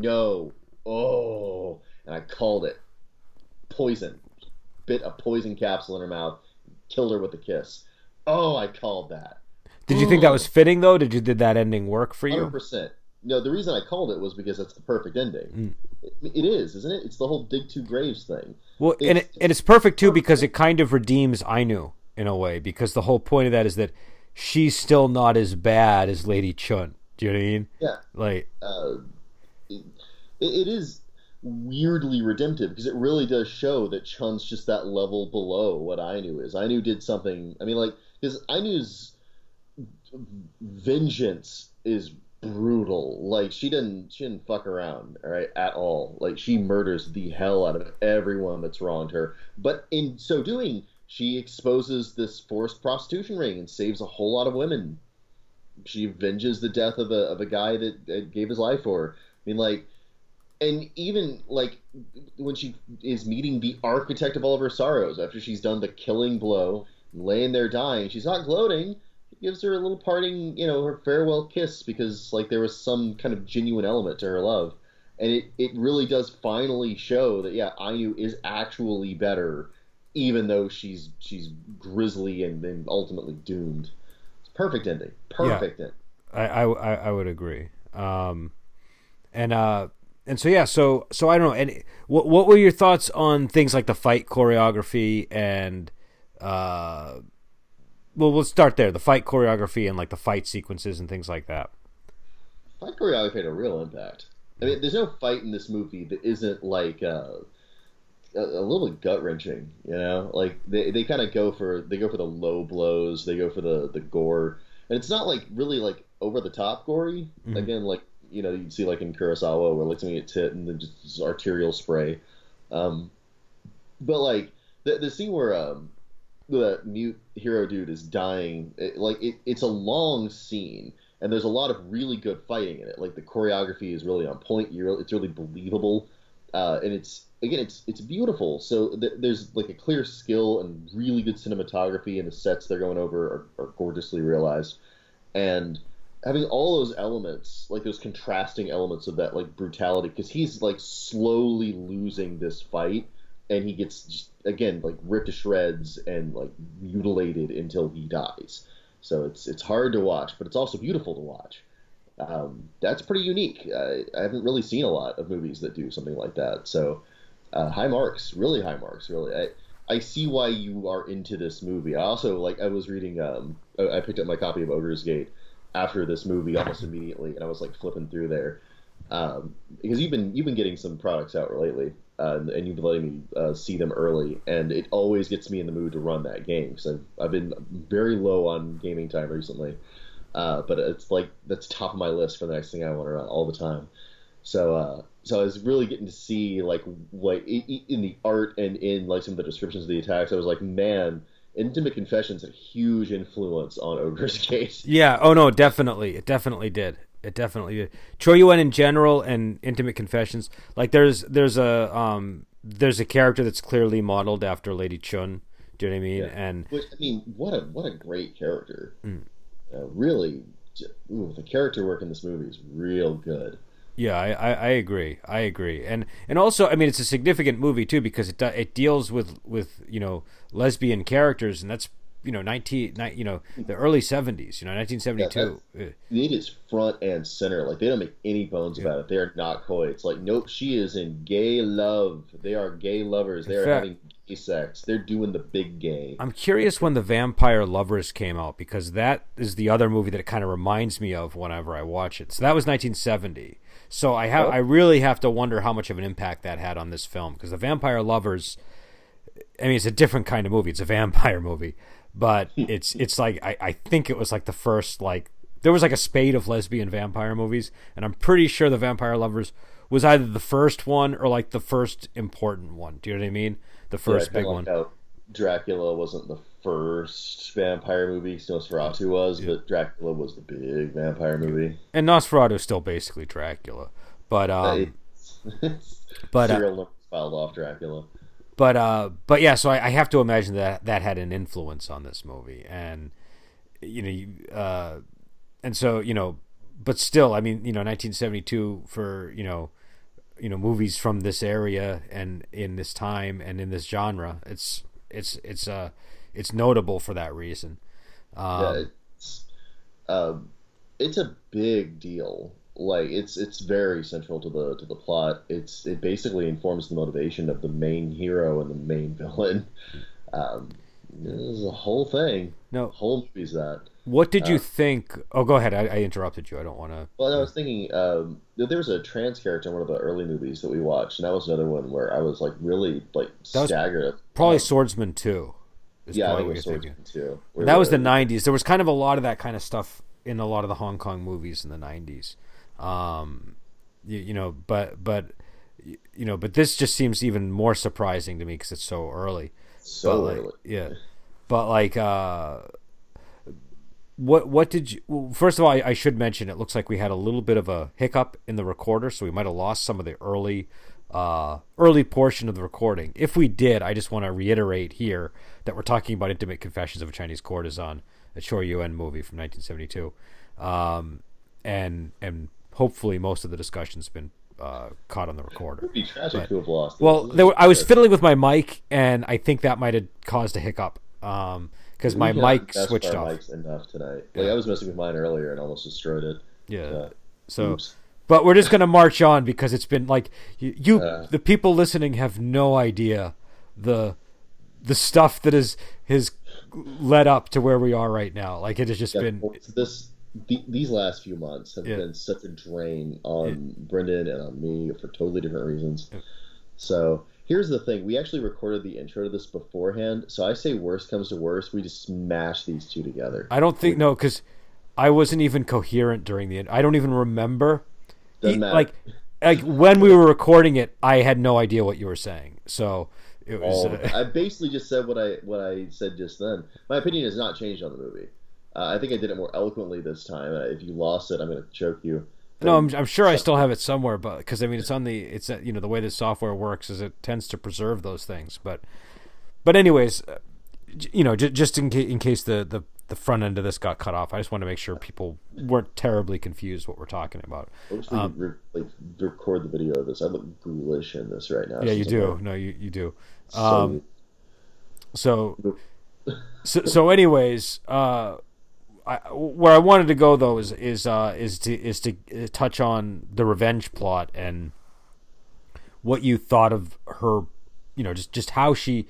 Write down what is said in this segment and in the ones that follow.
know. Oh, and I called it poison. Bit a poison capsule in her mouth, killed her with a kiss. Oh, I called that. Did you think that was fitting though? Did you did that ending work for you? Hundred percent. No, the reason I called it was because that's the perfect ending. It, it is, isn't it? It's the whole dig two graves thing. Well, and it, and it's perfect too because it kind of redeems Ainu in a way because the whole point of that is that she's still not as bad as Lady Chun. Do you know what I mean? Yeah. Like, uh, it, it is weirdly redemptive because it really does show that Chun's just that level below what Ainu is. Ainu did something. I mean, like because Ainu's vengeance is brutal. Like she didn't she didn't fuck around, all right, at all. Like she murders the hell out of everyone that's wronged her. But in so doing, she exposes this forced prostitution ring and saves a whole lot of women. She avenges the death of a of a guy that, that gave his life for her. I mean, like, and even like when she is meeting the architect of all of her sorrows after she's done the killing blow, laying there dying, she's not gloating He gives her a little parting, you know, her farewell kiss because like there was some kind of genuine element to her love, and it it really does finally show that yeah, Ainu is actually better, even though she's she's grisly and then ultimately doomed. It's perfect ending, perfect yeah, ending. I, I I would agree. Um, and uh, and so yeah, so so I don't know. And what what were your thoughts on things like the fight choreography and uh well, we'll start there. The fight choreography and like the fight sequences and things like that. Fight choreography had a real impact. I mean, there's no fight in this movie that isn't like uh, a, a, little gut wrenching. You know, like they, they kind of go for they go for the low blows, they go for the the gore, and it's not like really like over the top gory. Mm-hmm. Again, like you know you'd see like in Kurosawa where like something gets hit and then just arterial spray. Um, but like the the scene where um, the mute hero dude is dying. It, like it, it's a long scene, and there's a lot of really good fighting in it. Like the choreography is really on point. You're, it's really believable, uh, and it's again, it's it's beautiful. So th- there's like a clear skill and really good cinematography, and the sets they're going over are, are gorgeously realized, and having all those elements, like those contrasting elements of that like brutality, because he's like slowly losing this fight and he gets just again like ripped to shreds and like mutilated until he dies. So it's it's hard to watch, but it's also beautiful to watch. Um, that's pretty unique. I, I, haven't really seen a lot of movies that do something like that. So uh, high marks, really high marks, really. I, I see why you are into this movie. I also like I was reading. Um, I picked up my copy of Ogre's Gate after this movie almost immediately, and I was like flipping through there um, because you've been you've been getting some products out lately uh, and you've been letting me uh, see them early, and it always gets me in the mood to run that game because I've, I've been very low on gaming time recently. Uh, but it's like that's top of my list for the next thing I want to run all the time. So uh, so I was really getting to see like like in the art and in like some of the descriptions of the attacks. I was like, man, Intimate Confessions a huge influence on Ogre's case. Yeah. Oh no, definitely, it definitely did. It definitely did. Chor Yuen in general and Intimate Confessions. Like there's there's a um there's a character that's clearly modeled after Lady Chun. Do you know what I mean? Yeah. And Which, I mean, what a what a great character. Mm. Uh, really, ooh, the character work in this movie is real good. Yeah, I, I, I, agree. I agree, and and also, I mean, it's a significant movie too because it it deals with with you know lesbian characters, and that's you know 19 you know the early 70s you know 1972 yeah, it is front and center. Like they don't make any bones yeah. about it. They are not coy. It's like nope she is in gay love. They are gay lovers. They are having gay sex. They're doing the big gay i'm curious when the vampire lovers came out because that is the other movie that it kind of reminds me of whenever i watch it. So that was 1970 so i have oh. i really have to wonder how much of an impact that had on this film because the vampire lovers I mean, it's a different kind of movie. It's a vampire movie, but hmm. it's it's like I, I think it was like the first like there was like a spade of lesbian vampire movies, and I'm pretty sure the Vampire Lovers was either the first one or like the first important one. Do you know what I mean? The first yeah, big like one. Dracula wasn't the first vampire movie. Nosferatu was, yeah. but Dracula was the big vampire movie. And Nosferatu is still basically Dracula, but um, but serial uh, filed off Dracula but uh, but yeah, so I, I, have to imagine that that had an influence on this movie, and you know, you, uh, and so you know, but still, I mean, you know, 1972 for you know, you know movies from this area and in this time and in this genre. It's it's it's uh it's notable for that reason. Um, yeah, it's um, it's a big deal. Like it's it's very central to the to the plot. It's it basically informs the motivation of the main hero and the main villain. Um, this is a whole thing. No, whole movie's that. What did you uh, think? Oh, go ahead. I, I interrupted you. I don't want to. Well, I was thinking um, there was a trans character in one of the early movies that we watched, and that was another one where I was like really like staggered. Probably um, Swordsman II. Yeah, I think it was Swordsman II. That was the '90s. There was kind of a lot of that kind of stuff in a lot of the Hong Kong movies in the '90s. Um, you, you know, but but you know, but this just seems even more surprising to me because it's so early. So but, early, like, yeah. But like, uh, what what did you? Well, first of all, I, I, should mention it looks like we had a little bit of a hiccup in the recorder, so we might have lost some of the early uh, early portion of the recording. If we did, I just want to reiterate here that we're talking about Intimate Confessions of a Chinese Courtesan, a Chor Yuen movie from 1972, um, and and hopefully most of the discussion's been uh, caught on the recorder. It'd be tragic but, to have lost. Well, were, I was fiddling with my mic, and I think that might have caused a hiccup because um, my mic switched off. Mics enough tonight. Like. I was messing with mine earlier and almost destroyed it. Yeah. Uh, so. Oops. But we're just gonna march on because it's been like you, you uh, the people listening have no idea the the stuff that is has has led up to where we are right now. Like it has just yeah, been this the, these last few months have yeah. been such a drain on yeah. Brendan and on me for totally different reasons. So here's the thing: we actually recorded the intro to this beforehand. So I say, worst comes to worst, we just smash these two together. I don't think we, no, because I wasn't even coherent during the. I don't even remember. Doesn't matter. Like, like when we were recording it, I had no idea what you were saying. So it was. Uh... I basically just said what I what I said just then. My opinion has not changed on the movie. Uh, I think I did it more eloquently this time. Uh, if you lost it, I'm going to choke you. No, I'm, I'm sure I still have it somewhere, but because I mean, it's on the it's uh, you know the way the software works is it tends to preserve those things. But but anyways, uh, you know, j- just in, ca- in case the, the the front end of this got cut off, I just want to make sure people weren't terribly confused what we're talking about. Um, re- like record the video of this. I look ghoulish in this right now. Yeah, you do. Like, no, you you do. Um, so so so anyways, uh, I, where I wanted to go though is is uh, is to is to touch on the revenge plot and what you thought of her, you know, just just how she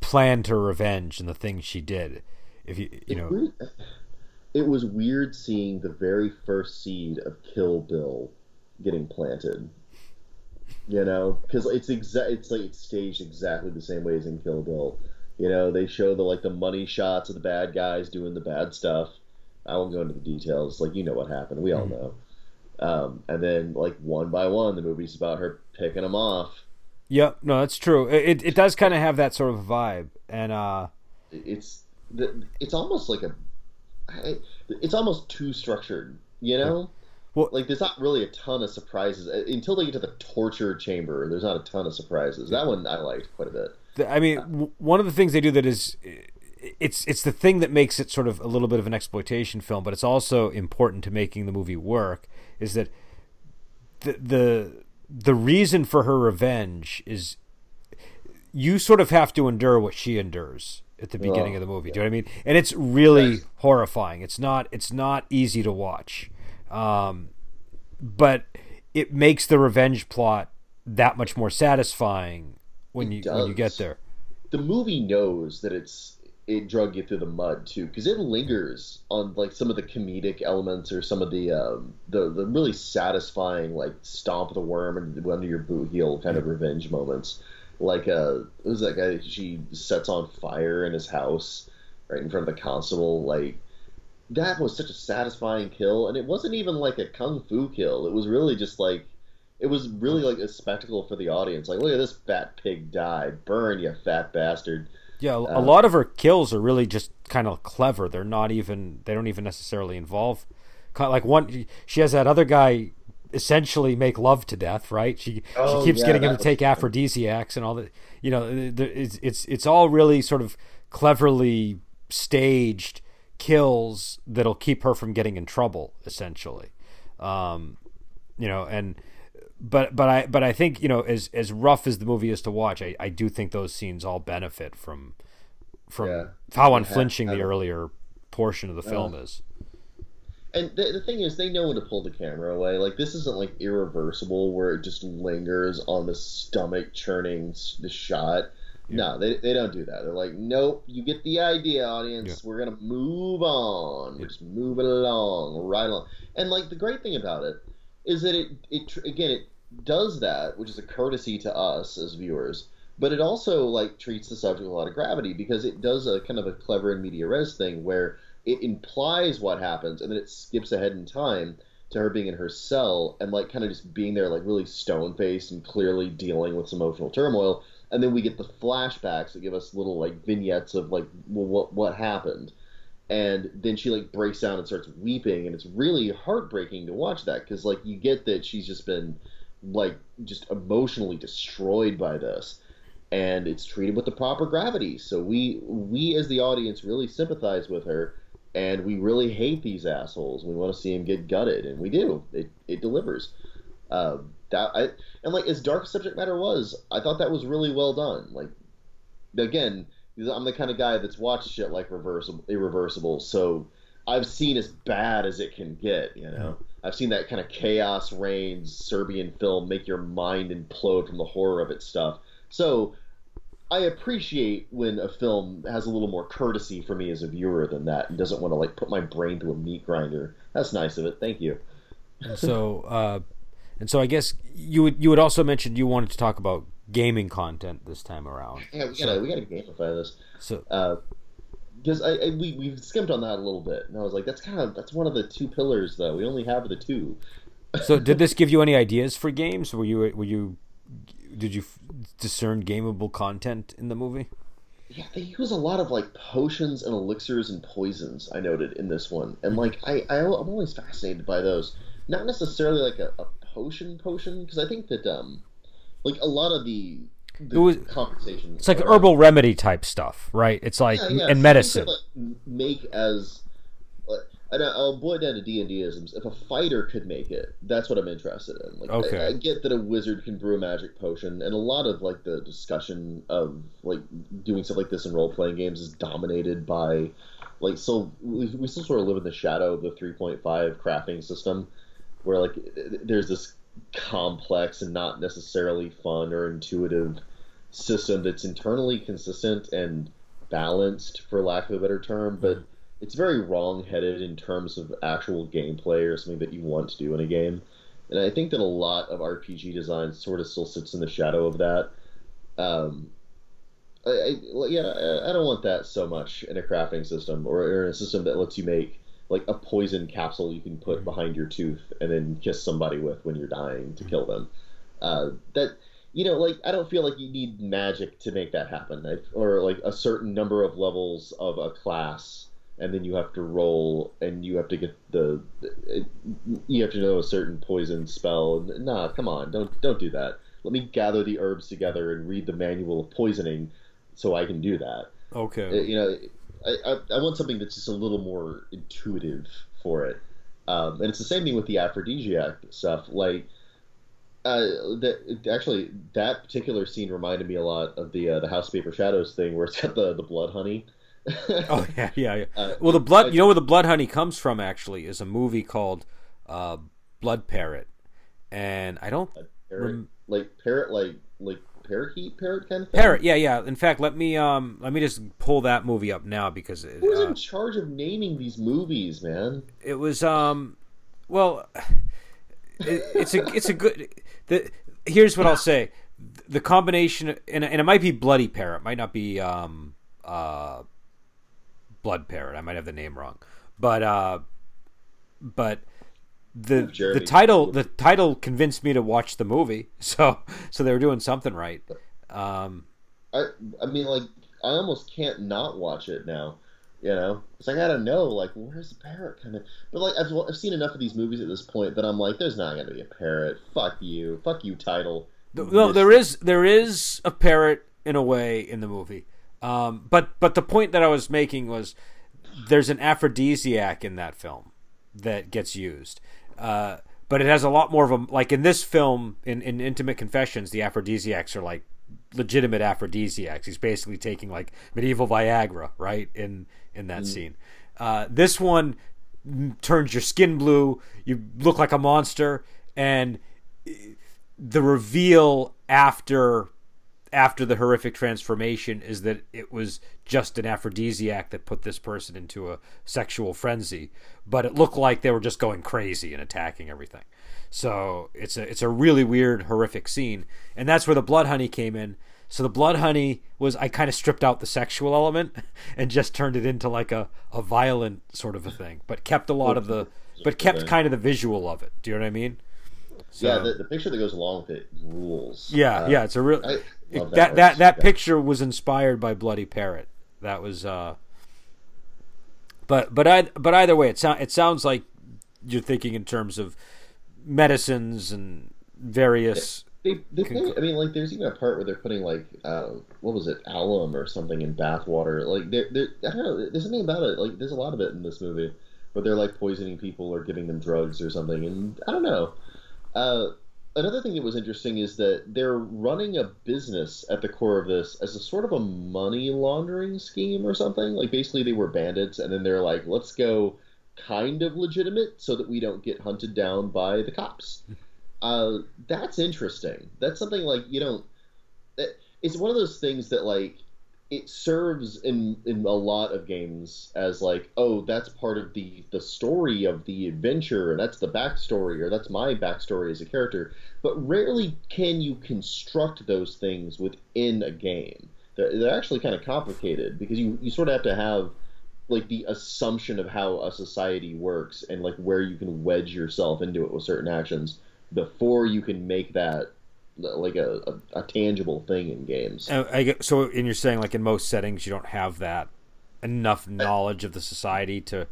planned her revenge and the things she did. If you you know, it was weird seeing the very first seed of Kill Bill getting planted. You know, because it's exact, it's like it's staged exactly the same way as in Kill Bill you know, they show the like the money shots of the bad guys doing the bad stuff. I won't go into the details. Like you know what happened. We all mm-hmm. know. Um, and then like one by one, the movie's about her picking them off. Yep, no, that's true. It it does kind of have that sort of vibe, and uh, it's it's almost like a, it's almost too structured, you know. Well, like there's not really a ton of surprises uh, until they get to the torture chamber. There's not a ton of surprises. That one I liked quite a bit. I mean, one of the things they do that is it's it's the thing that makes it sort of a little bit of an exploitation film, but it's also important to making the movie work. Is that the the the reason for her revenge is you sort of have to endure what she endures at the beginning oh, of the movie. Yeah. Do you know what I mean? And it's really horrifying. It's not it's not easy to watch, um, but it makes the revenge plot that much more satisfying when it you does. when you get there. The movie knows that it's it drug you through the mud too because it lingers on like some of the comedic elements or some of the um, the the really satisfying like stomp the worm and under your boot heel kind of revenge moments. Like uh, it was that guy she sets on fire in his house right in front of the constable. Like that was such a satisfying kill, and it wasn't even like a kung fu kill. It was really just like it was really like a spectacle for the audience. Like, look at this fat pig die. Burn, you fat bastard. Yeah, a uh, lot of her kills are really just kind of clever. They're not even. They don't even necessarily involve. Like one, she has that other guy essentially make love to death, right? She oh, she keeps yeah, getting him to take aphrodisiacs and all that. You know, it's it's it's all really sort of cleverly staged kills that'll keep her from getting in trouble, essentially. Um, you know, and but but I but I think you know as as rough as the movie is to watch, I, I do think those scenes all benefit from from Yeah. how unflinching have- the earlier portion of the film is. And the, the thing is, they know when to pull the camera away. Like this isn't like irreversible, where it just lingers on the stomach churning the shot. No, they, they don't do that. They're like, nope, you get the idea, audience. We're gonna move on. We're just moving along, right along. And like the great thing about it is that it it again it does that, which is a courtesy to us as viewers. But it also like treats the subject with a lot of gravity because it does a kind of a clever in media res thing where it implies what happens and then it skips ahead in time to her being in her cell and like kind of just being there like really stone faced and clearly dealing with some emotional turmoil and then we get the flashbacks that give us little like vignettes of like well, what what happened. And then she like breaks down and starts weeping and it's really heartbreaking to watch that because like you get that she's just been like just emotionally destroyed by this and it's treated with the proper gravity. So we we as the audience really sympathize with her and we really hate these assholes. We want to see them get gutted and we do. It, it delivers. Um, that I, and like as dark subject matter was i thought that was really well done like again i'm the kind of guy that's watched shit like reversible irreversible so i've seen as bad as it can get you know i've seen that kind of chaos reigns serbian film make your mind implode from the horror of its stuff so I appreciate when a film has a little more courtesy for me as a viewer than that, and doesn't want to like put my brain through a meat grinder. That's nice of it. Thank you. And so uh, and so I guess you would you would also mention you wanted to talk about gaming content this time around. Yeah, we gotta we gotta gamify this So uh, because I, I we we skimmed on that a little bit, and I was like, that's kind of that's one of the two pillars though. We only have the two. so did this give you any ideas for games? Were you were you did you f- discern gameable content in the movie? Yeah, they use a lot of like potions and elixirs and poisons. I noted in this one, and mm-hmm. like I, I I'm always fascinated by those. Not necessarily like a, a potion potion, because I think that um, like a lot of the the It was- compensation. It's like are- herbal remedy type stuff, right? It's like Yeah, yeah, and medicine. To, like, make as like, and I'll boil down to D and D isms. If a fighter could make it, that's what I'm interested in. Like, Okay. I, I get that a wizard can brew a magic potion, and a lot of like the discussion of like doing stuff like this in role playing games is dominated by like so we, we still sort of live in the shadow of the 3.5 crafting system, where like there's this complex and not necessarily fun or intuitive system that's internally consistent and balanced, for lack of a better term, but it's very wrong-headed in terms of actual gameplay or something that you want to do in a game. And I think that a lot of RPG design sort of still sits in the shadow of that. Um, I, I, yeah, I, I don't want that so much in a crafting system or, or in a system that lets you make like a poison capsule you can put behind your tooth and then kiss somebody with when you're dying to kill them. Uh, that you know, like I don't feel like you need magic to make that happen, I, or like a certain number of levels of a class, and then you have to roll, and you have to get the, you have to know a certain poison spell. Nah, come on, don't don't do that. Let me gather the herbs together and read the manual of poisoning, so I can do that. Uh, Okay. You know, I, I, I want something that's just a little more intuitive for it. Um, and it's the same thing with the aphrodisiac stuff. Like, uh, that actually that particular scene reminded me a lot of the uh, the House of Paper Shadows thing, where it's got the the blood honey. Oh yeah, yeah. yeah. Uh, well, the blood. I- You know where the blood honey comes from? Actually, is a movie called uh, Blood Parrot, and I don't parrot, Rem- like parrot, like like parakeet parrot kind of thing. parrot. Yeah, yeah. In fact, let me um let me just pull that movie up now because it, Who's uh, in charge of naming these movies, man? it was um well it, it's a it's a good the here's what I'll say the combination and, and it might be bloody parrot might not be um uh blood parrot I might have the name wrong but uh but the the title the title convinced me to watch the movie so so they were doing something right um I I mean, like I almost can't not watch it now. You know, like I gotta know, like, where's the parrot coming? But like, I've I've seen enough of these movies at this point that I'm like, there's not gonna be a parrot. Fuck you, fuck you, title. No, there is there is a parrot in a way in the movie, um, but but the point that I was making was there's an aphrodisiac in that film that gets used, uh, but it has a lot more of a like in this film in, in Intimate Confessions, the aphrodisiacs are like legitimate aphrodisiacs. He's basically taking like medieval Viagra, right? In in that mm. scene. Uh, this one turns your skin blue. You look like a monster, and the reveal after after the horrific transformation is that it was just an aphrodisiac that put this person into a sexual frenzy, but it looked like they were just going crazy and attacking everything. So it's a it's a really weird, horrific scene, and that's where the blood honey came in. So the blood honey was I kind of stripped out the sexual element and just turned it into like a, a violent sort of a thing, but kept a lot of the but kept kind of the visual of it. Do you know what I mean? So, yeah, the, the picture that goes along with it rules. Yeah, uh, yeah, it's a real it, that that that, that picture was inspired by Bloody Parrot. That was uh but but I but either way it sound it sounds like you're thinking in terms of medicines and various they, they play, I mean, like, there's even a part where they're putting like, uh, what was it, alum or something in bathwater. Like, they're, they're, I don't know. There's something about it. Like, there's a lot of it in this movie, but they're like poisoning people or giving them drugs or something. And I don't know. Uh, another thing that was interesting is that they're running a business at the core of this as a sort of a money laundering scheme or something. Like basically they were bandits, and then they're like, let's go kind of legitimate so that we don't get hunted down by the cops. Uh, that's interesting. That's something like you don't. It's one of those things that like it serves in in a lot of games as like oh that's part of the the story of the adventure and that's the backstory or that's my backstory as a character. But rarely can you construct those things within a game. They're, they're actually kind of complicated because you you sort of have to have like the assumption of how a society works and like where you can wedge yourself into it with certain actions before you can make that like a, a, a tangible thing in games. Uh, I, so, and you're saying like in most settings you don't have that enough knowledge of the society to.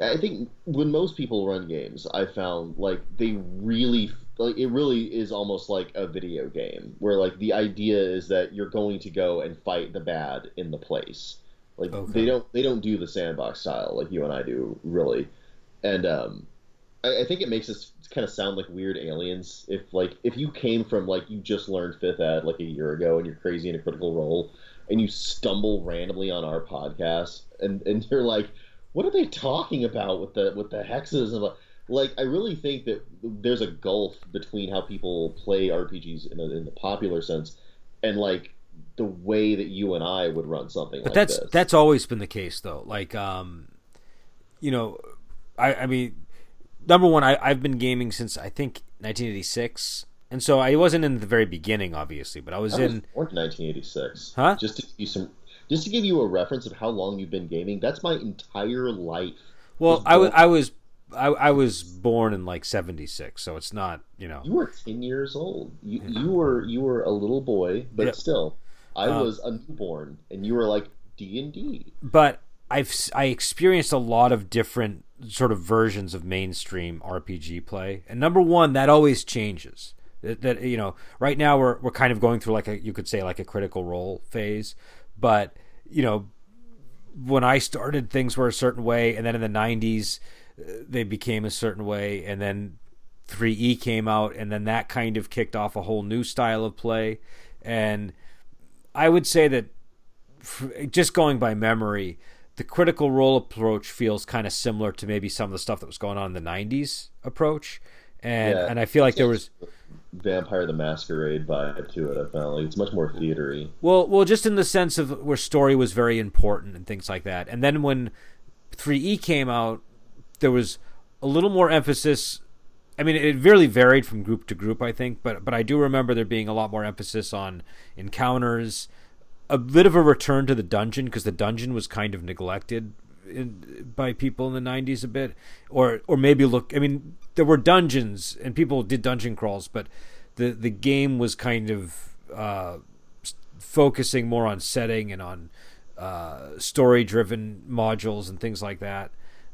I think when most people run games, I found like they really like it really is almost like a video game where like the idea is that you're going to go and fight the bad in the place. Like okay. they don't they don't do the sandbox style like you and I do really, and um, I, I think it makes us kind of sound like weird aliens. If like if you came from like you just learned fifth ed like a year ago and you're crazy in a critical role and you stumble randomly on our podcast and and you're like, what are they talking about with the with the hexes and like I really think that there's a gulf between how people play RPGs in, a, in the popular sense and like the way that you and I would run something but like that's this. that's always been the case though like um you know I I mean number one, I, I've been gaming since I think 1986, and so I wasn't in the very beginning, obviously, but I was, I was in 1986. Huh? Just to give you some, just to give you a reference of how long you've been gaming. That's my entire life. Well, I was, I was, I, I was born in like 76, so it's not, you know. You were 10 years old. You, you were, you were a little boy, but yep. still, I um, was a newborn, and you were like D and D. But I've I experienced a lot of different sort of versions of mainstream RPG play. And number one, that always changes. That, that, you know, right now we're we're kind of going through like a you could say like a critical role phase, but you know, when I started, things were a certain way, and then in the '90s uh, they became a certain way, and then 3E came out, and then that kind of kicked off a whole new style of play. And I would say that just going by memory, the critical role approach feels kind of similar to maybe some of the stuff that was going on in the 90s approach and yeah, and I feel like there was Vampire the Masquerade vibe to it. I found like it's much more theatery. Well, well, just in the sense of where story was very important and things like that. And then when 3E came out, there was a little more emphasis. I mean, it really varied from group to group, I think, but but I do remember there being a lot more emphasis on encounters a bit of a return to the dungeon because the dungeon was kind of neglected in, by people in the 90s a bit. Or or maybe look I mean there were dungeons and people did dungeon crawls but the the game was kind of uh, focusing more on setting and on uh, story driven modules and things like that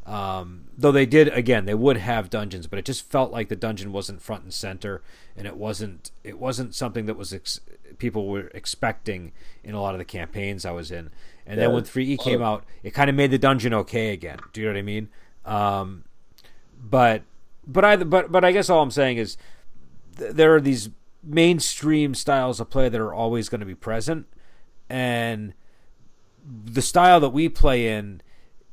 um, though they did again, they would have dungeons, but it just felt like the dungeon wasn't front and center, and it wasn't it wasn't something that was ex- people were expecting in a lot of the campaigns I was in. And yeah. then when 3E came out, it kind of made the dungeon okay again. Do you know what I mean? Um, but but I but but I guess all I'm saying is th- there are these mainstream styles of play that are always going to be present, and the style that we play in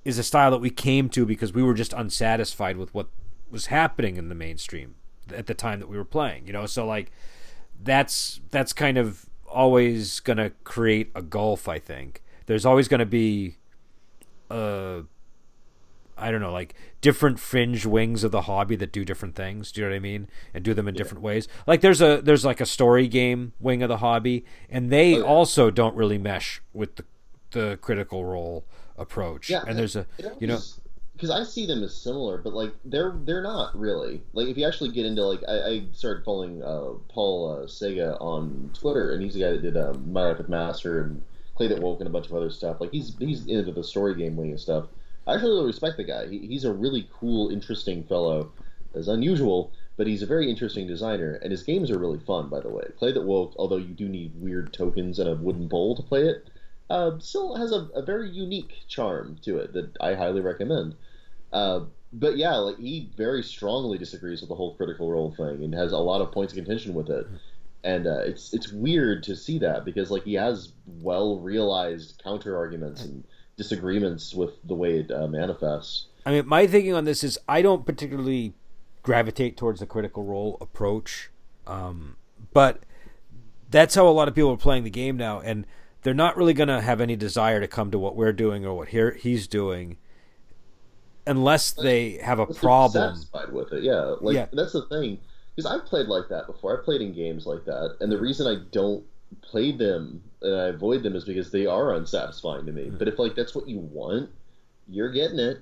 is a style that we came to because we were just unsatisfied with what was happening in the mainstream at the time that we were playing. You know, so like that's that's kind of always going to create a gulf. I think there's always going to be uh I don't know, like different fringe wings of the hobby that do different things. Do you know what I mean? And do them in yeah. different ways. Like there's a there's like a story game wing of the hobby, and they oh, yeah. also don't really mesh with the the critical role approach. Yeah, and there's a you know because I see them as similar, but like they're they're not really. Like if you actually get into like I, I started following uh, Paul uh, Czege on Twitter, and he's the guy that did um, My Life with Master and Clay That Woke and a bunch of other stuff. Like he's he's into the story game wing and stuff. I actually really respect the guy. He, he's a really cool, interesting fellow. Is unusual, but he's a very interesting designer, and his games are really fun. By the way, Clay That Woke, although you do need weird tokens and a wooden bowl to play it, uh, still has a, a, very unique charm to it that I highly recommend. Uh, but yeah, like he very strongly disagrees with the whole critical role thing and has a lot of points of contention with it. And uh, it's it's weird to see that because like he has well realized counter arguments and disagreements with the way it uh, manifests. I mean, my thinking on this is I don't particularly gravitate towards the critical role approach, um, but that's how a lot of people are playing the game now, and they're not really going to have any desire to come to what we're doing or what he's doing unless they have a problem. Satisfied with it, yeah. Like yeah. that's the thing, because I've played like that before. I've played in games like that, and the reason I don't play them and I avoid them is because they are unsatisfying to me. Mm-hmm. But if like that's what you want, you're getting it.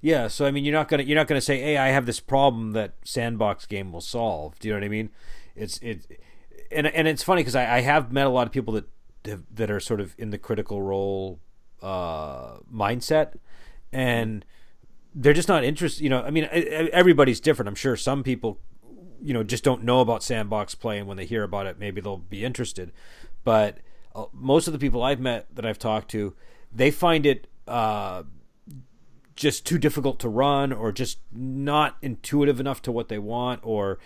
Yeah, so I mean, you're not gonna you're not gonna say, "Hey, I have this problem that sandbox game will solve." Do you know what I mean? It's it, and and it's funny because I, I have met a lot of people that that are sort of in the critical role uh, mindset, and they're just not interested. You know, I mean, everybody's different. I'm sure some people you know just don't know about sandbox play and when they hear about it maybe they'll be interested but uh, most of the people i've met that i've talked to they find it uh, just too difficult to run or just not intuitive enough to what they want or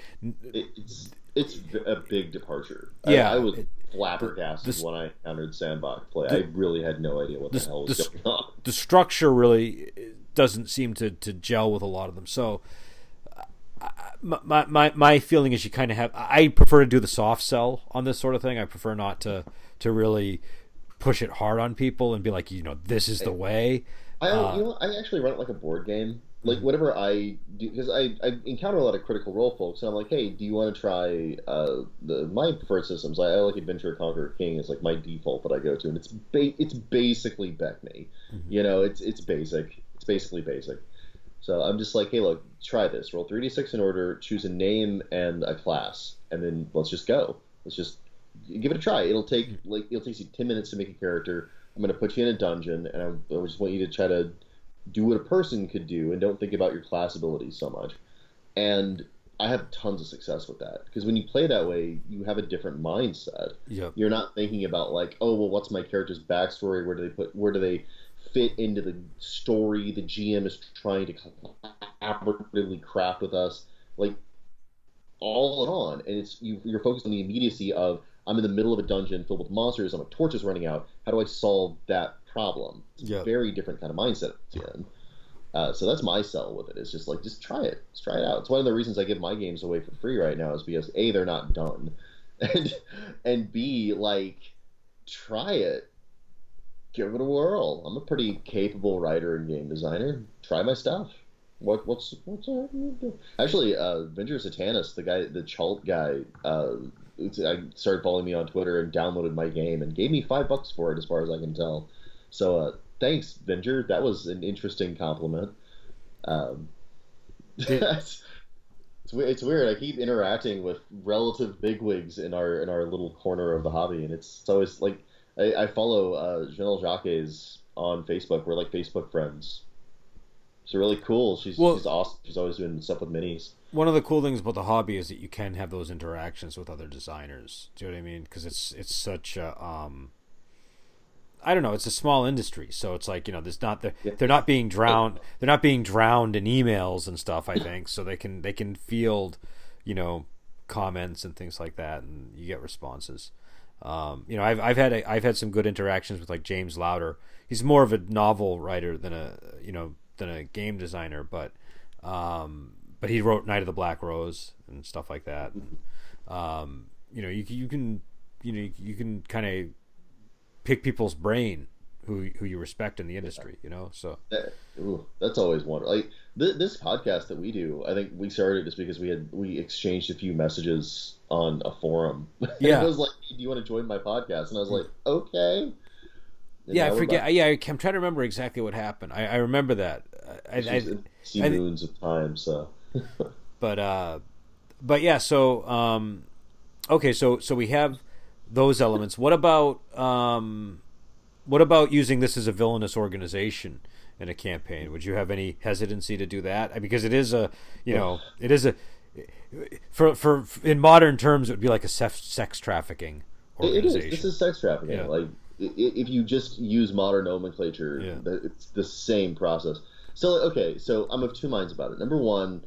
it's a big departure yeah i, I was it, flabbergasted the, when i encountered sandbox play the, i really had no idea what the, the hell was going on the structure really doesn't seem to, to gel with a lot of them so my, my my feeling is you kind of have. I prefer to do the soft sell on this sort of thing. I prefer not to to really push it hard on people and be like, you know, this is the way. I uh, you know I actually run it like a board game. Like whatever I do, because I, I encounter a lot of critical role folks, and I'm like, hey, do you want to try uh, the my preferred systems? I, I like Adventurer Conqueror King is like my default that I go to, and it's ba- it's basically BECMI. Mm-hmm. You know, it's it's basic. It's basically basic. So I'm just like, hey, look, try this. Roll 3d6 in order, choose a name and a class, and then let's just go. Let's just give it a try. It'll take hmm. like it'll take you 10 minutes to make a character. I'm going to put you in a dungeon, and I, I just want you to try to do what a person could do, and don't think about your class abilities so much. And I have tons of success with that because when you play that way, you have a different mindset. Yep. You're not thinking about like, oh well, what's my character's backstory? Where do they put? Where do they fit into the story the GM is trying to collaboratively craft with us, like all in on, and it's you, you're focused on the immediacy of I'm in the middle of a dungeon filled with monsters, and my torch is running out. How do I solve that problem? It's a very different kind of mindset in. Uh, so that's my sell with it. It's just like just try it, just try it out. It's one of the reasons I give my games away for free right now is because a they're not done, and and b like try it give it a whirl. I'm a pretty capable writer and game designer. Try my stuff. What what's what's actually uh Venger Satanis, the guy the Cha'alt guy, uh I started following me on Twitter and downloaded my game and gave me five bucks for it as far as I can tell. So uh thanks, Venger. That was an interesting compliment. Um it's, it's weird. I keep interacting with relative bigwigs in our in our little corner of the hobby, and it's, it's always like I, I follow uh, Jennell Jaquays on Facebook. We're like Facebook friends. She's really cool. She's well, she's awesome. She's always doing stuff with minis. One of the cool things about the hobby is that you can have those interactions with other designers. Do you know what I mean? Because it's it's such a um, I don't know. It's a small industry, so it's like you know, there's not the, yeah. they're not being drowned. They're not being drowned in emails and stuff. I think so they can they can field, you know, comments and things like that, and you get responses. Um, you know, I've I've had a, I've had some good interactions with like James Lowder. He's more of a novel writer than a you know than a game designer, but um, but he wrote Knight of the Black Rose and stuff like that. And, um, you know, you you can you know you can kind of pick people's brain who who you respect in the industry. You know, so that, ooh, that's always wonderful. Like th- this podcast that we do, I think we started just because we had we exchanged a few messages on a forum. Yeah, it was like, "Do you want to join my podcast?" And I was like, "Okay." And yeah, I forget. Yeah, I'm trying to remember exactly what happened. I, I remember that. I, I, see I, moons of time. So, but uh, but yeah. So um, okay. So so we have those elements. What about um, what about using this as a villainous organization in a campaign? Would you have any hesitancy to do that? Because it is a, you know, it is a for for in modern terms, it would be like a sex trafficking organization. It is. This is sex trafficking. Yeah. Like if you just use modern nomenclature, yeah. it's the same process. So okay, so I'm of two minds about it. Number one,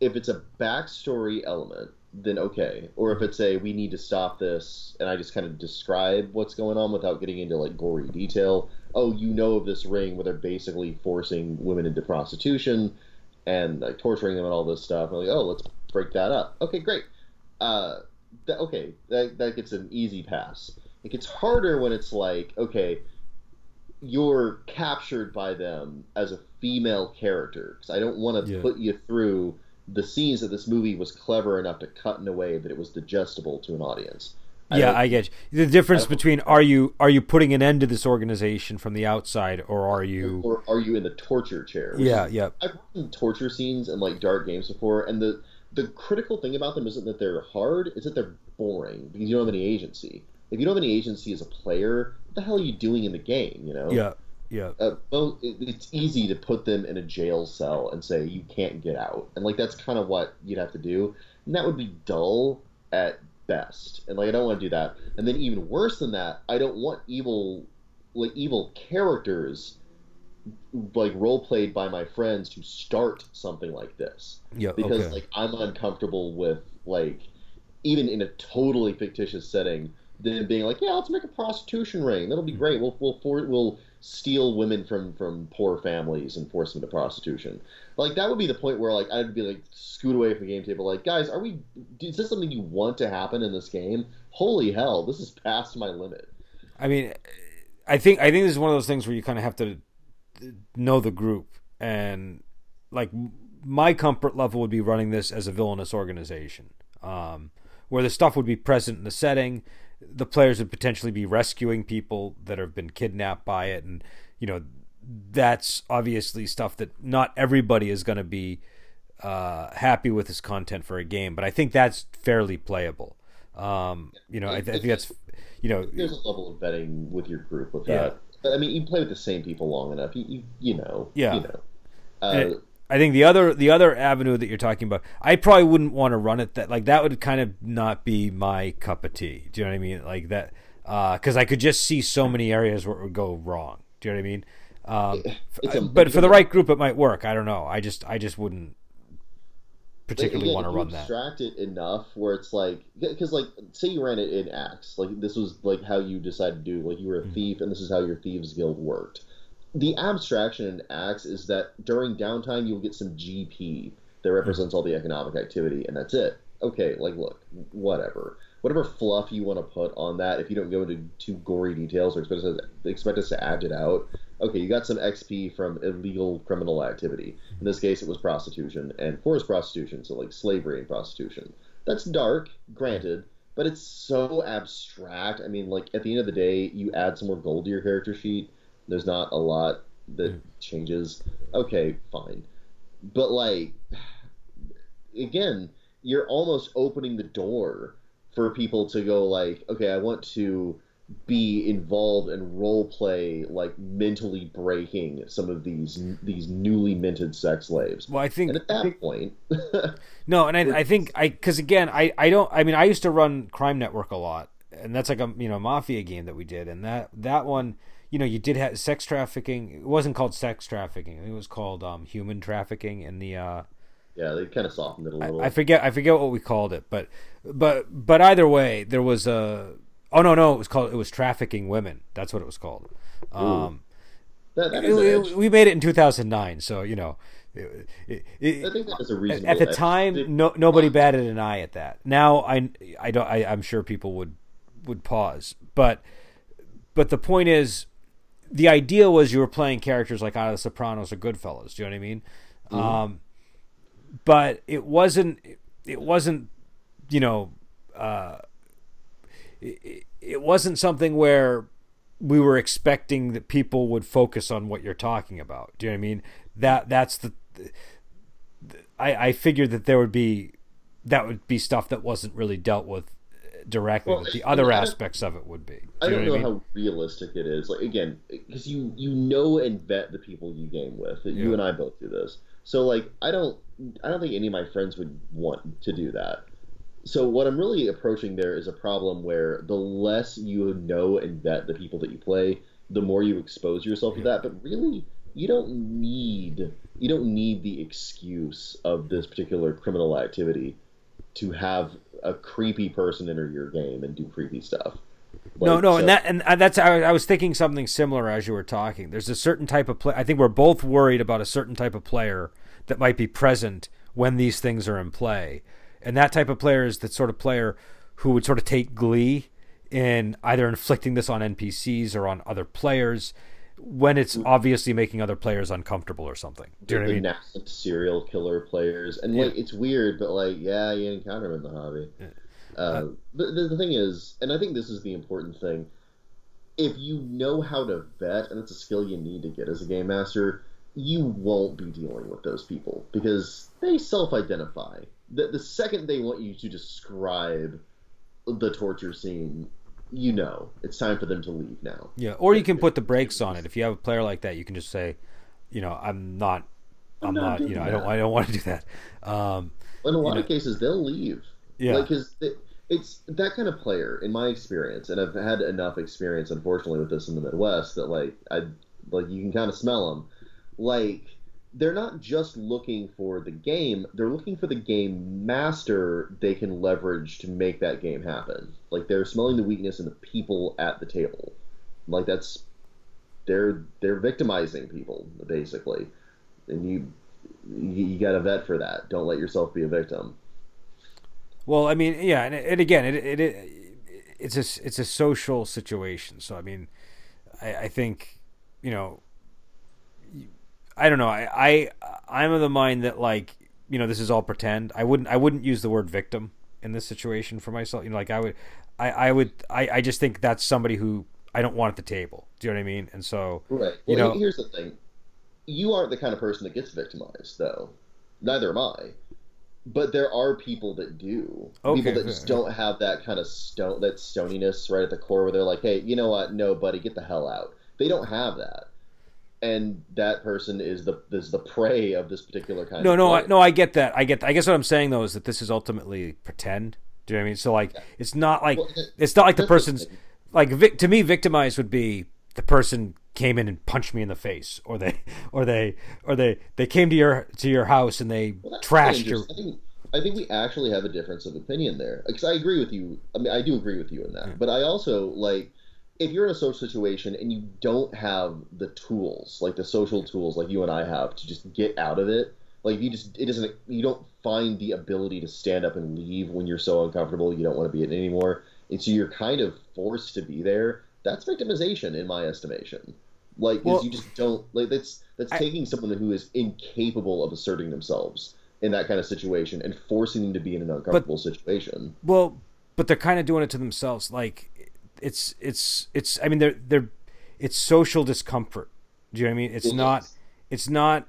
if it's a backstory element then okay. Or if it's a we need to stop this, and I just kind of describe what's going on without getting into like gory detail. Oh, you know of this ring where they're basically forcing women into prostitution and like torturing them and all this stuff. And like, oh, let's break that up. Okay, great. Uh, that, okay, that that gets an easy pass. It gets harder when it's like, okay, you're captured by them as a female character because I don't want to yeah. put you through the scenes that this movie was clever enough to cut in a way that it was digestible to an audience. I yeah, I get you. the difference between are you are you putting an end to this organization from the outside, or are you or are you in the torture chair? Yeah, is, yeah. I've seen torture scenes in like dark games before, and the the critical thing about them isn't that they're hard; it's that they're boring because you don't have any agency. If you don't have any agency as a player, what the hell are you doing in the game? You know? Yeah. Yeah. Uh, it's easy to put them in a jail cell and say you can't get out, and like that's kind of what you'd have to do, and that would be dull at best. And like I don't want to do that. And then even worse than that, I don't want evil, like evil characters, like role played by my friends to start something like this. Yeah. Because okay. like I'm uncomfortable with like even in a totally fictitious setting, then being like, yeah, let's make a prostitution ring. That'll be hmm. great. We'll we'll for, we'll steal women from from poor families and force them to prostitution. Like that would be the point where like I'd be like scoot away from the game table. Like guys, are we? Is this something you want to happen in this game? Holy hell, this is past my limit. I mean, I think I think this is one of those things where you kind of have to know the group and like my comfort level would be running this as a villainous organization um, where the stuff would be present in the setting the players would potentially be rescuing people that have been kidnapped by it. And you know that's obviously stuff that not everybody is going to be uh, happy with this content for a game but i think that's fairly playable. Um, you know I, I, think that's you know there's a level of vetting with your group with that. Yeah. i mean you play with the same people long enough. You you, you know yeah. you know. Uh, I think the other the other avenue that you're talking about, I probably wouldn't want to run it that like that would kind of not be my cup of tea. Do you know what I mean? Like that because uh, I could just see so many areas where it would go wrong. Do you know what I mean? Um, a, but for the right group, it might work. I don't know. I just I just wouldn't particularly want to run that. Abstract it enough where it's like because like say you ran it in ACKS, like this was like how you decided to do. Like you were a mm-hmm. thief, and this is how your thieves guild worked the abstraction in ACKS is that during downtime you'll get some GP that represents all the economic activity, and that's it. Okay, like look, whatever, whatever fluff you want to put on that. If you don't go into too gory details or expect us, expect us to add it out, okay, you got some XP from illegal criminal activity. In this case, it was prostitution and forced prostitution, so like slavery and prostitution. That's dark, granted, but it's so abstract. I mean, like at the end of the day, you add some more gold to your character sheet there's not a lot that mm. changes. Okay, fine. But like again, you're almost opening the door for people to go like, okay, I want to be involved in role play like mentally breaking some of these these newly minted sex slaves well i think and at that think, point no and I, I think i because again i i don't i mean i used to run crime network a lot and that's like a you know mafia game that we did and that that one you know, you did have sex trafficking. It wasn't called sex trafficking. It was called um, human trafficking in the. Uh, yeah, they kind of softened it a little. I, I, forget. I forget what we called it, but but but either way, there was a. Oh no, no, it was called. It was trafficking women. That's what it was called. Um, that, that it, it, we made it in 2009, so you know. It, I think that was a reasonable. At the time, no, nobody batted an eye at that. Now, I, I don't. I, I'm sure people would would pause, but but the point is, the idea was you were playing characters like out of The Sopranos or Goodfellas. Do you know what I mean? Mm-hmm. Um, but it wasn't. It wasn't. You know. Uh, it, it wasn't something where we were expecting that people would focus on what you're talking about. Do you know what I mean? That that's the. I I figured that there would be that would be stuff that wasn't really dealt with directly, well, the other aspects of it would be. Do I don't know, know I mean? how realistic it is. Like again, because you you know and vet the people you game with. Yeah. You and I both do this. So like I don't I don't think any of my friends would want to do that. So what I'm really approaching there is a problem where the less you know and vet the people that you play, the more you expose yourself yeah. to that. But really, you don't need you don't need the excuse of this particular criminal activity to have a creepy person enter your game and do creepy stuff. Like, no, no, so, and that and uh, that's I, I was thinking something similar as you were talking. There's a certain type of play. I think we're both worried about a certain type of player that might be present when these things are in play, and that type of player is the sort of player who would sort of take glee in either inflicting this on NPCs or on other players when it's obviously making other players uncomfortable or something. Do you know what I mean? Serial killer players, and yeah. like it's weird, but like yeah, you encounter them in the hobby. Yeah. Uh, uh, the, the thing is, and I think this is the important thing. If you know how to vet, and it's a skill you need to get as a game master, you won't be dealing with those people because they self-identify. The, the second they want you to describe the torture scene, you know it's time for them to leave now. Yeah, or you can put the brakes on it. If you have a player like that, you can just say, you know, I'm not, I'm, I'm not, not you know, that. I don't, I don't want to do that. Um, in a lot of know, cases, they'll leave. Yeah, like because it, it's that kind of player, in my experience, and I've had enough experience, unfortunately, with this in the Midwest that like I like you can kind of smell them. Like they're not just looking for the game, they're looking for the game master they can leverage to make that game happen. Like they're smelling the weakness in the people at the table. Like that's they're they're victimizing people basically. And you you, got to vet for that. Don't let yourself be a victim. Well, I mean, yeah, and, and again, it, it, it it's a it's a social situation. So I mean, I, I think you know I don't know. I, I I'm of the mind that like you know this is all pretend. I wouldn't I wouldn't use the word victim in this situation for myself. You know, like I would I I would I I just think that's somebody who I don't want at the table. Do you know what I mean? And so right. Well, you know, here's the thing: you aren't the kind of person that gets victimized, though. Neither am I. But there are people that do. Okay, people that just don't have that kind of stone, that stoniness right at the core, where they're like, "Hey, you know what? No, buddy, get the hell out." They don't have that and that person is the is the prey of this particular kind. No, of no, I, no. I get that. I get. I guess what I'm saying though is that this is ultimately pretend. Do you know what I mean? So like, yeah. it's not like well, it's not like the person's like vic, to me. Victimized would be the person came in and punched me in the face, or they, or they, or they, they came to your to your house and they well, trashed your. I think, I think we actually have a difference of opinion there because I agree with you. I mean, I do agree with you in that, mm. but I also like if you're in a social situation and you don't have the tools, like the social tools, like you and I have, to just get out of it, like you just it doesn't you don't find the ability to stand up and leave when you're so uncomfortable you don't want to be in it anymore, and so you're kind of forced to be there. That's victimization, in my estimation. Like, well, you just don't like that's that's I, taking someone who is incapable of asserting themselves in that kind of situation and forcing them to be in an uncomfortable but, situation. Well, but they're kind of doing it to themselves. Like it's it's it's I mean they're they're it's social discomfort. Do you know what I mean? It's it not is. it's not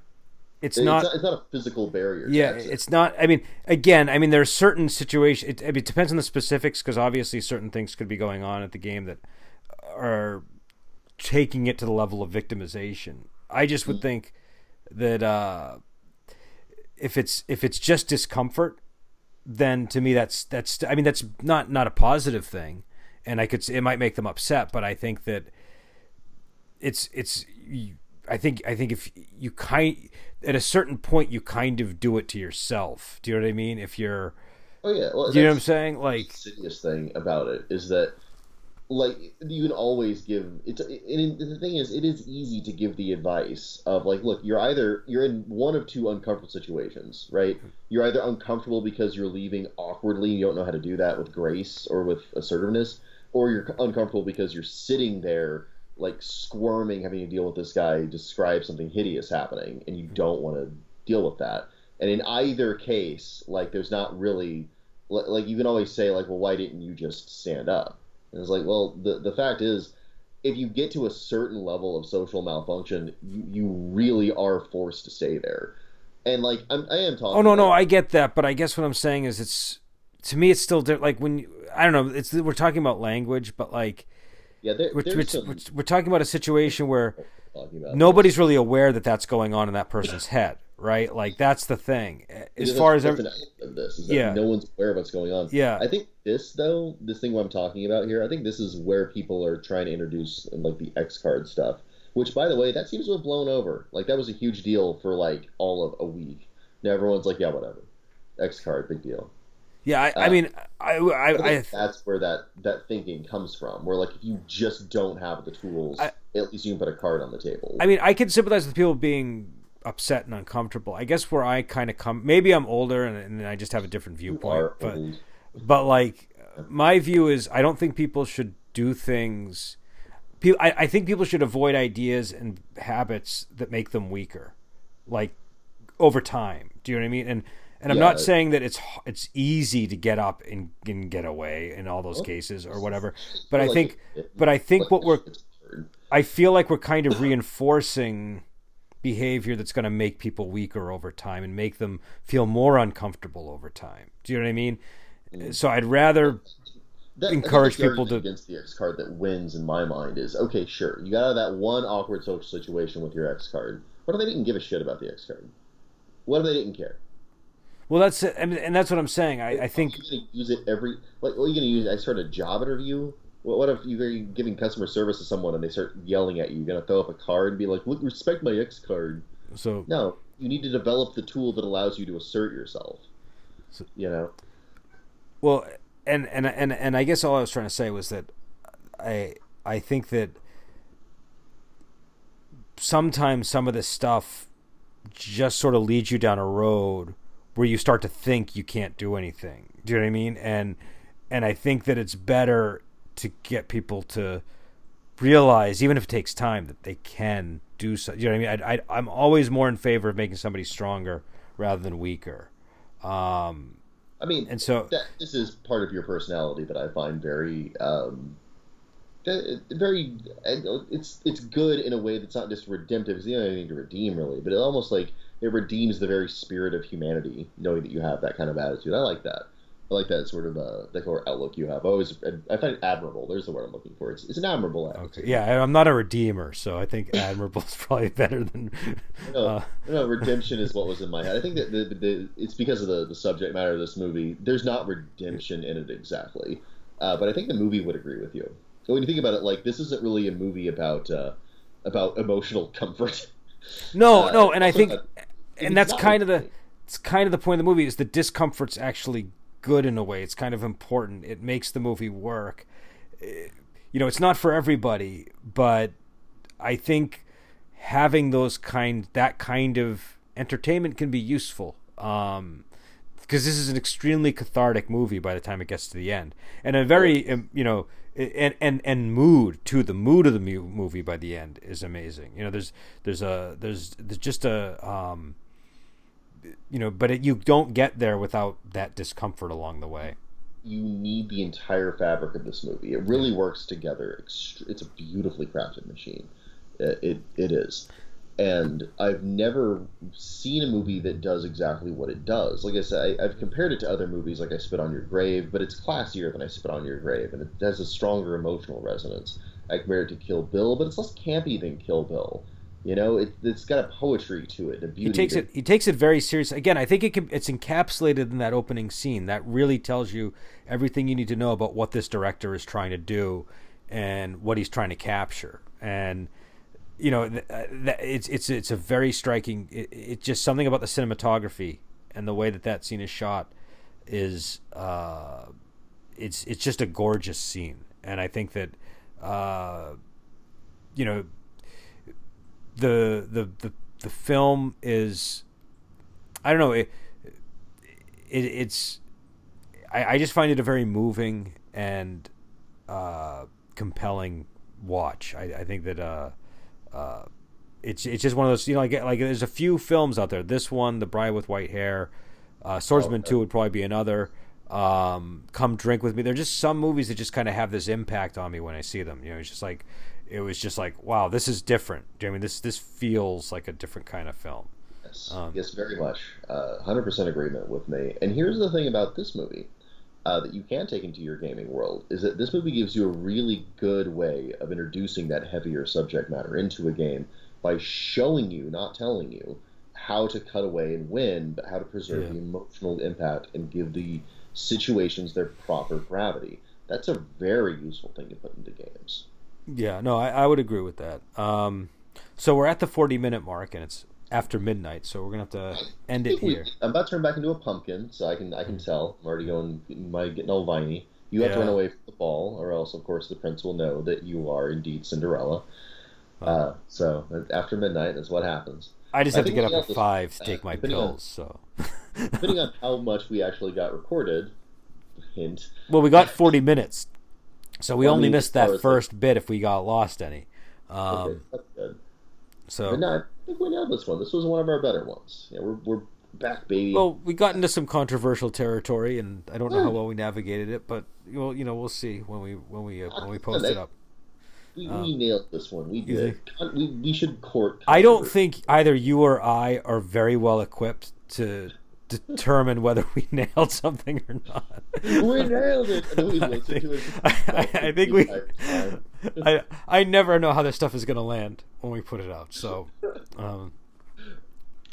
it's, it's not, not, it's not a physical barrier. Yeah, it's not. I mean, again, I mean, there are certain situations. It, I mean, it depends on the specifics because obviously certain things could be going on at the game that are taking it to the level of victimization. I just would mm. think that uh, if it's if it's just discomfort, then to me that's that's I mean that's not not a positive thing and I could it might make them upset, but I think that it's it's. I think I think if you kind at a certain point you kind of do it to yourself. Do you know what I mean? If you're Oh yeah, well, do you know what I'm saying? Like the insidious thing about it is that like you can always give it's and the thing is it is easy to give the advice of like look you're either you're in one of two uncomfortable situations right you're either uncomfortable because you're leaving awkwardly and you don't know how to do that with grace or with assertiveness or you're uncomfortable because you're sitting there like squirming having to deal with this guy describe something hideous happening and you mm-hmm. don't want to deal with that and in either case like there's not really like you can always say like well why didn't you just stand up and it's like, well, the the fact is, if you get to a certain level of social malfunction, you, you really are forced to stay there. And like, I'm, I am talking. Oh no, no, I get that, but I guess what I'm saying is, it's to me, it's still like when you, I don't know, it's we're talking about language, but like, yeah, there, we're, we're, some... we're, we're talking about a situation where nobody's really aware that that's going on in that person's head right? Like that's the thing. As far as every... this, yeah, no one's aware of what's going on. Yeah, I think this though, this thing I'm talking about here, I think this is where people are trying to introduce um, like the X card stuff. Which, by the way, that seems to have blown over. Like that was a huge deal for like all of a week. Now everyone's like, yeah, whatever. X card, big deal. Yeah, I, uh, I mean, I, I, I, I, that's where that that thinking comes from. Where like if you just don't have the tools, at least you can put a card on the table. I mean, I can sympathize with people being upset and uncomfortable. I guess where I kind of come, maybe I'm older and, and, I just have a different viewpoint, but old. but like my view is, I don't think people should do things. I, I think people should avoid ideas and habits that make them weaker, like over time. Do you know what I mean? And and I'm yeah. not saying that it's it's easy to get up and, and get away in all those cases or whatever, but I think but I think what we're I feel like we're kind of reinforcing behavior that's going to make people weaker over time and make them feel more uncomfortable over time. Do you know what I mean? Mm. So I'd rather that, encourage people to against the X card that wins in my mind is okay. Sure, you got out of that one awkward social situation with your X card. What if they didn't give a shit about the X card? What if they didn't care? Well, that's I mean, and that's what I'm saying. I, I think use it every like. What are you going to use? I start a job interview what if you're giving customer service to someone and they start yelling at you? You're gonna throw up a card and be like, "Look, respect my X card." So no, you need to develop the tool that allows you to assert yourself. So, you know. Well, and and and and I guess all I was trying to say was that I I think that sometimes some of this stuff just sort of leads you down a road where you start to think you can't do anything. Do you know what I mean? And and I think that it's better to get people to realize, even if it takes time, that they can do so. You know what I mean? I, I, I'm always more in favor of making somebody stronger rather than weaker. Um, I mean, and so that, this is part of your personality that I find very, um, very. It's it's good in a way that's not just redemptive. It's the only thing to redeem, really, but it almost like it redeems the very spirit of humanity, knowing that you have that kind of attitude. I like that. I like that sort of uh, that sort of outlook you have. I always I find it admirable. There's the word I'm looking for. It's, it's an admirable attitude. Okay. Yeah, I'm not a redeemer, so I think admirable is probably better than. no, uh, no, redemption is what was in my head. I think that the, the, it's because of the, the subject matter of this movie. There's not redemption in it exactly, uh, but I think the movie would agree with you. So when you think about it, like this isn't really a movie about uh, about emotional comfort. No, no, and I think, and that's kind of the it's kind of the point of the movie is the discomfort's actually good in a way. It's kind of important. It makes the movie work. You know, it's not for everybody, but I think having those kind that kind of entertainment can be useful. Um, because this is an extremely cathartic movie by the time it gets to the end, and a very um, you know and and and mood to The mood of the movie by the end is amazing. You know, there's there's a there's there's just a um, you know, but it, you don't get there without that discomfort along the way. You need the entire fabric of this movie. It really works together. It's a beautifully crafted machine. It, it, it is. And I've never seen a movie that does exactly what it does. Like I said, I, have compared it to other movies like I Spit on Your Grave, but it's classier than I Spit on Your Grave, and it has a stronger emotional resonance. I compare it to Kill Bill, but it's less campy than Kill Bill you know, it, has got a poetry to it, a beauty. He takes it. He takes it very serious. Again, I think it can, it's encapsulated in that opening scene. That really tells you everything you need to know about what this director is trying to do and what he's trying to capture. And you know, th- uh, th- it's it's it's a very striking. It, it's just something about the cinematography and the way that that scene is shot is uh, it's it's just a gorgeous scene, and I think that uh, you know the the the the film is I don't know it, it it's I, I just find it a very moving and uh, compelling watch. I, I think that uh, uh, it's it's just one of those you know like like there's a few films out there. This one, The Bride with White Hair, uh, Swordsman okay. Two would probably be another. Um, Come Drink with Me. They're just some movies that just kind of have this impact on me when I see them. You know, it's just like it was just like wow, this is different. I mean, this this feels like a different kind of film. Yes, Um, yes, very much. Uh, 100% agreement with me. And here's the thing about this movie uh, that you can take into your gaming world is that this movie gives you a really good way of introducing that heavier subject matter into a game by showing you, not telling you, how to cut away and win, but how to preserve Yeah. the emotional impact and give the situations their proper gravity. That's a very useful thing to put into games. Yeah, no, I, I would agree with that. Um, so we're at the 40 minute mark and it's after midnight, so we're going to have to end it here. I'm about to turn back into a pumpkin, so I can I can tell. I'm already going my getting all viney. You have to run away from the ball, or else, of course, the prince will know that you are indeed Cinderella. Uh, so after midnight, that's what happens. I just I have to get up at 5 to take uh, my depending on- pills, so. Depending on how much we actually got recorded, hint. Well, we got 40 minutes. So we only missed that first bit if we got lost any. Um, Okay, that's good. so But no, I think we nailed this one. This was one of our better ones. Yeah, we're we're back, baby. well, we got into some controversial territory, and I don't know how well we navigated it, but well, you know, we'll see when we when we uh, when we post it up. we, we nailed this one. We did. We, we should court. I don't think either you or I are very well equipped to determine whether we nailed something or not. we nailed it. I think, it. I, I think we. I I never know how this stuff is going to land when we put it out. So, um,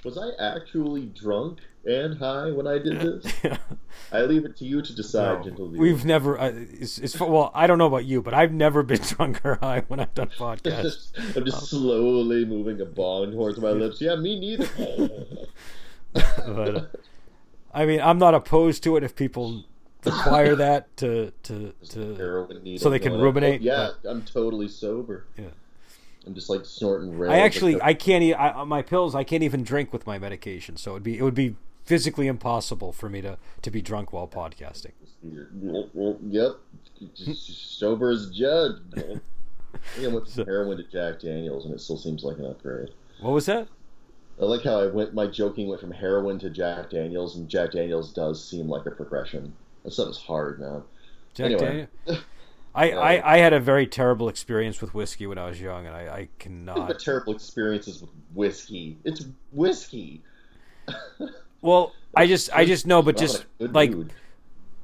Was I actually drunk and high when I did this? I leave it to you to decide, no, gentle we've never. Uh, it's, it's well, I don't know about you, but I've never been drunk or high when I've done podcasts. I'm just slowly moving a bong towards my lips. Yeah, me neither. but uh, I mean, I'm not opposed to it if people require that to to to. So they can ruminate, Oh, yeah, I'm totally sober. Yeah. I'm just like snorting. I actually I can't eat I, my pills. I can't even drink with my medication, so it'd be it would be physically impossible for me to to be drunk while podcasting. Yep, just sober as a judge. I think I went from heroin to Jack Daniels, and it still seems like an upgrade. What was that? I like how I went. My joking went from heroin to Jack Daniels, and Jack Daniels does seem like a progression. That stuff is hard, man. Jack Anyway. Daniel. I, uh, I, I had a very terrible experience with whiskey when I was young, and I, I cannot. terrible experiences with whiskey. It's whiskey. Well, I just I just know, but just like w-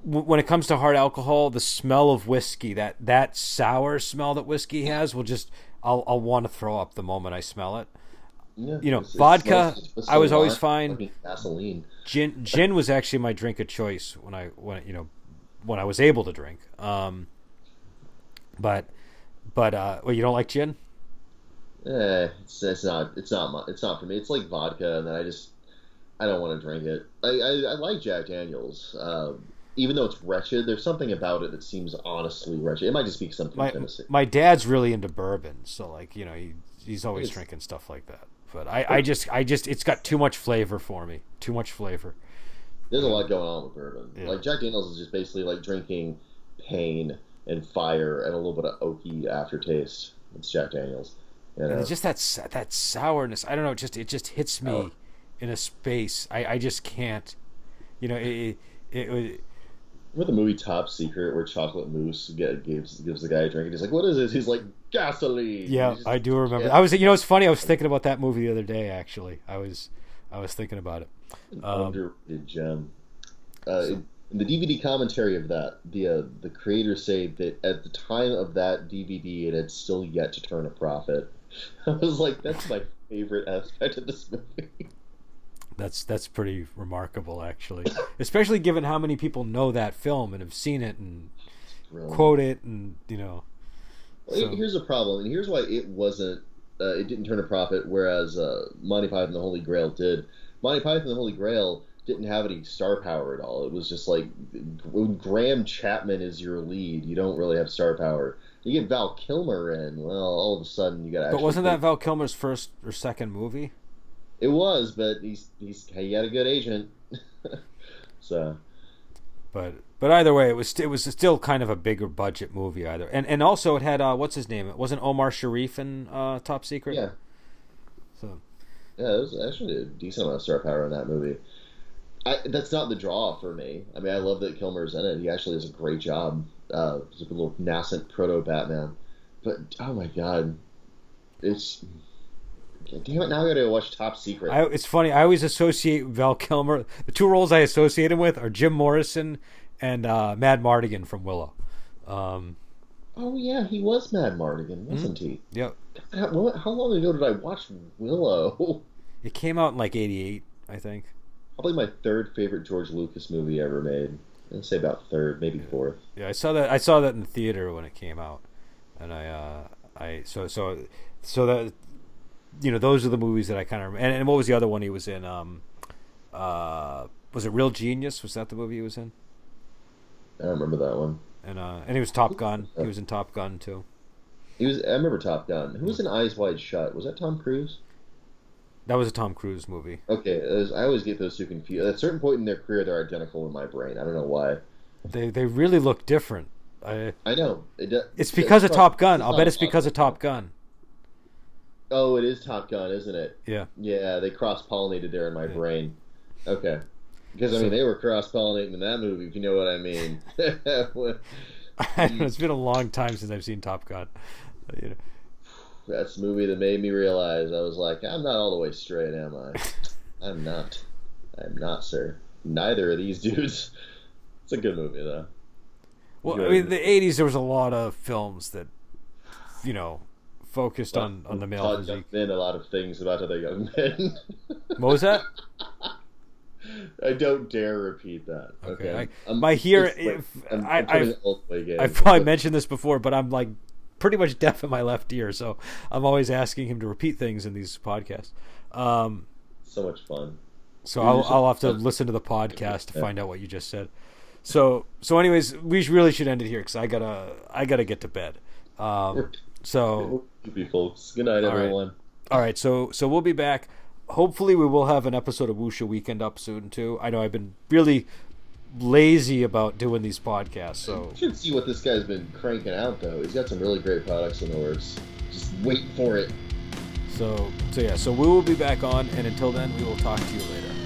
when it comes to hard alcohol, the smell of whiskey that that sour smell that whiskey has will just I'll I'll want to throw up the moment I smell it. Yeah, you know, it's- vodka, smells- it I was always fine. Gasoline. Gin gin was actually my drink of choice when I when you know when I was able to drink. Um, but but uh, well, you don't like gin? Eh, it's, it's not. It's not. My, it's not for me. It's like vodka, and then I just I don't want to drink it. I I, I like Jack Daniels. Um, even though it's wretched, there's something about it that seems honestly wretched. It might just be something. My my dad's really into bourbon, so like you know he he's always It's- drinking stuff like that. But I, I just I just it's got too much flavor for me. Too much flavor. There's a lot going on with bourbon. Yeah. Like Jack Daniels is just basically like drinking pain and fire and a little bit of oaky aftertaste. It's Jack Daniels. You And know? it's just that that sourness. I don't know. It just it just hits me Oh. in a space. I, I just can't. You know it. it, it Remember the movie Top Secret where Chocolate Mousse gives gives the guy a drink and he's like, "What is this?" He's like, "Gasoline." yeah, just- I do remember. yeah. I was you know it's funny. I was thinking about that movie the other day. Actually, I was I was thinking about it. Um, underrated gem. Uh, in in the DVD commentary of that, the uh, the creators say that at the time of that DVD, it had still yet to turn a profit. I was like, that's my favorite aspect of this movie. That's that's pretty remarkable, actually, especially given how many people know that film and have seen it and Really. quote it and you know. Well, so- Here's a problem, and here's why it wasn't uh, it didn't turn a profit, whereas uh, Monty Python and the Holy Grail did. Monty Python and the Holy Grail didn't have any star power at all. It was just like when Graham Chapman is your lead, you don't really have star power. You get Val Kilmer in, well, all of a sudden you got. But wasn't that Val Kilmer's first or second movie? It was, but he's he's he had a good agent, so. But but either way, it was it was still kind of a bigger budget movie either, and and also it had uh, what's his name? It wasn't Omar Sharif in uh, Top Secret. Yeah. So. Yeah, it was actually a decent amount of star power in that movie. I, that's not the draw for me. I mean, I love that Kilmer's in it. He actually does a great job. Uh, he's a little nascent proto Batman. But oh my god, it's damn it! Now I got to watch Top Secret. I, it's funny. I always associate Val Kilmer. The two roles I associate him with are Jim Morrison and uh, Madmartigan from Willow. Um, oh yeah, he was Madmartigan, wasn't mm-hmm. he? Yep. How, how long ago did I watch Willow? It came out in like '88, I think probably my third favorite George Lucas movie ever made. I'd say about third, maybe fourth. Yeah, I saw that. I saw that in the theater when it came out, and I, uh, I so so so that you know those are the movies that I kind of and, and what was the other one he was in? Um, uh, was it Real Genius? Was that the movie he was in? I don't remember that one. And uh, and he was Top Gun. He was in Top Gun too. He was. I remember Top Gun. Who was in Eyes Wide Shut? Was that Tom Cruise? That was a Tom Cruise movie. Okay, I always get those two confused. At a certain point in their career, they're identical in my brain. I don't know why. They they really look different. I I know. It, it's because it's of Top Gun. I'll bet it's because of Top Gun. Oh, it is Top Gun, isn't it? Yeah. Yeah, they cross pollinated there in my yeah. brain. Okay. Because I mean, they were cross pollinating in that movie, if you know what I mean. it's been a long time since I've seen Top Gun. You know that's the movie that made me realize I was like, I'm not all the way straight, am I? I'm not. I'm not, sir. Neither of these dudes. It's a good movie, though. Well, good. I mean, the '80s there was a lot of films that, you know, focused well, on on the male Todd physique. In a lot of things about other young men. what was that? I don't dare repeat that. Okay, okay. I, my here, if, I'm, I, I'm I've, I've probably mentioned this before, but I'm like pretty much deaf in my left ear, so I'm always asking him to repeat things in these podcasts. Um, so much fun. So I'll, I'll have to listen to the podcast to find out what you just said. So so anyways, we really should end it here because I gotta I gotta get to bed. Um, so folks. Good night, everyone. Right. All right, so so we'll be back. Hopefully, we will have an episode of Wuxia Weekend up soon too. I know I've been really lazy about doing these podcasts. So you should see what this guy's been cranking out though. He's got some really great products in the works. Just wait for it. So so yeah, so we will be back on and until then we will talk to you later.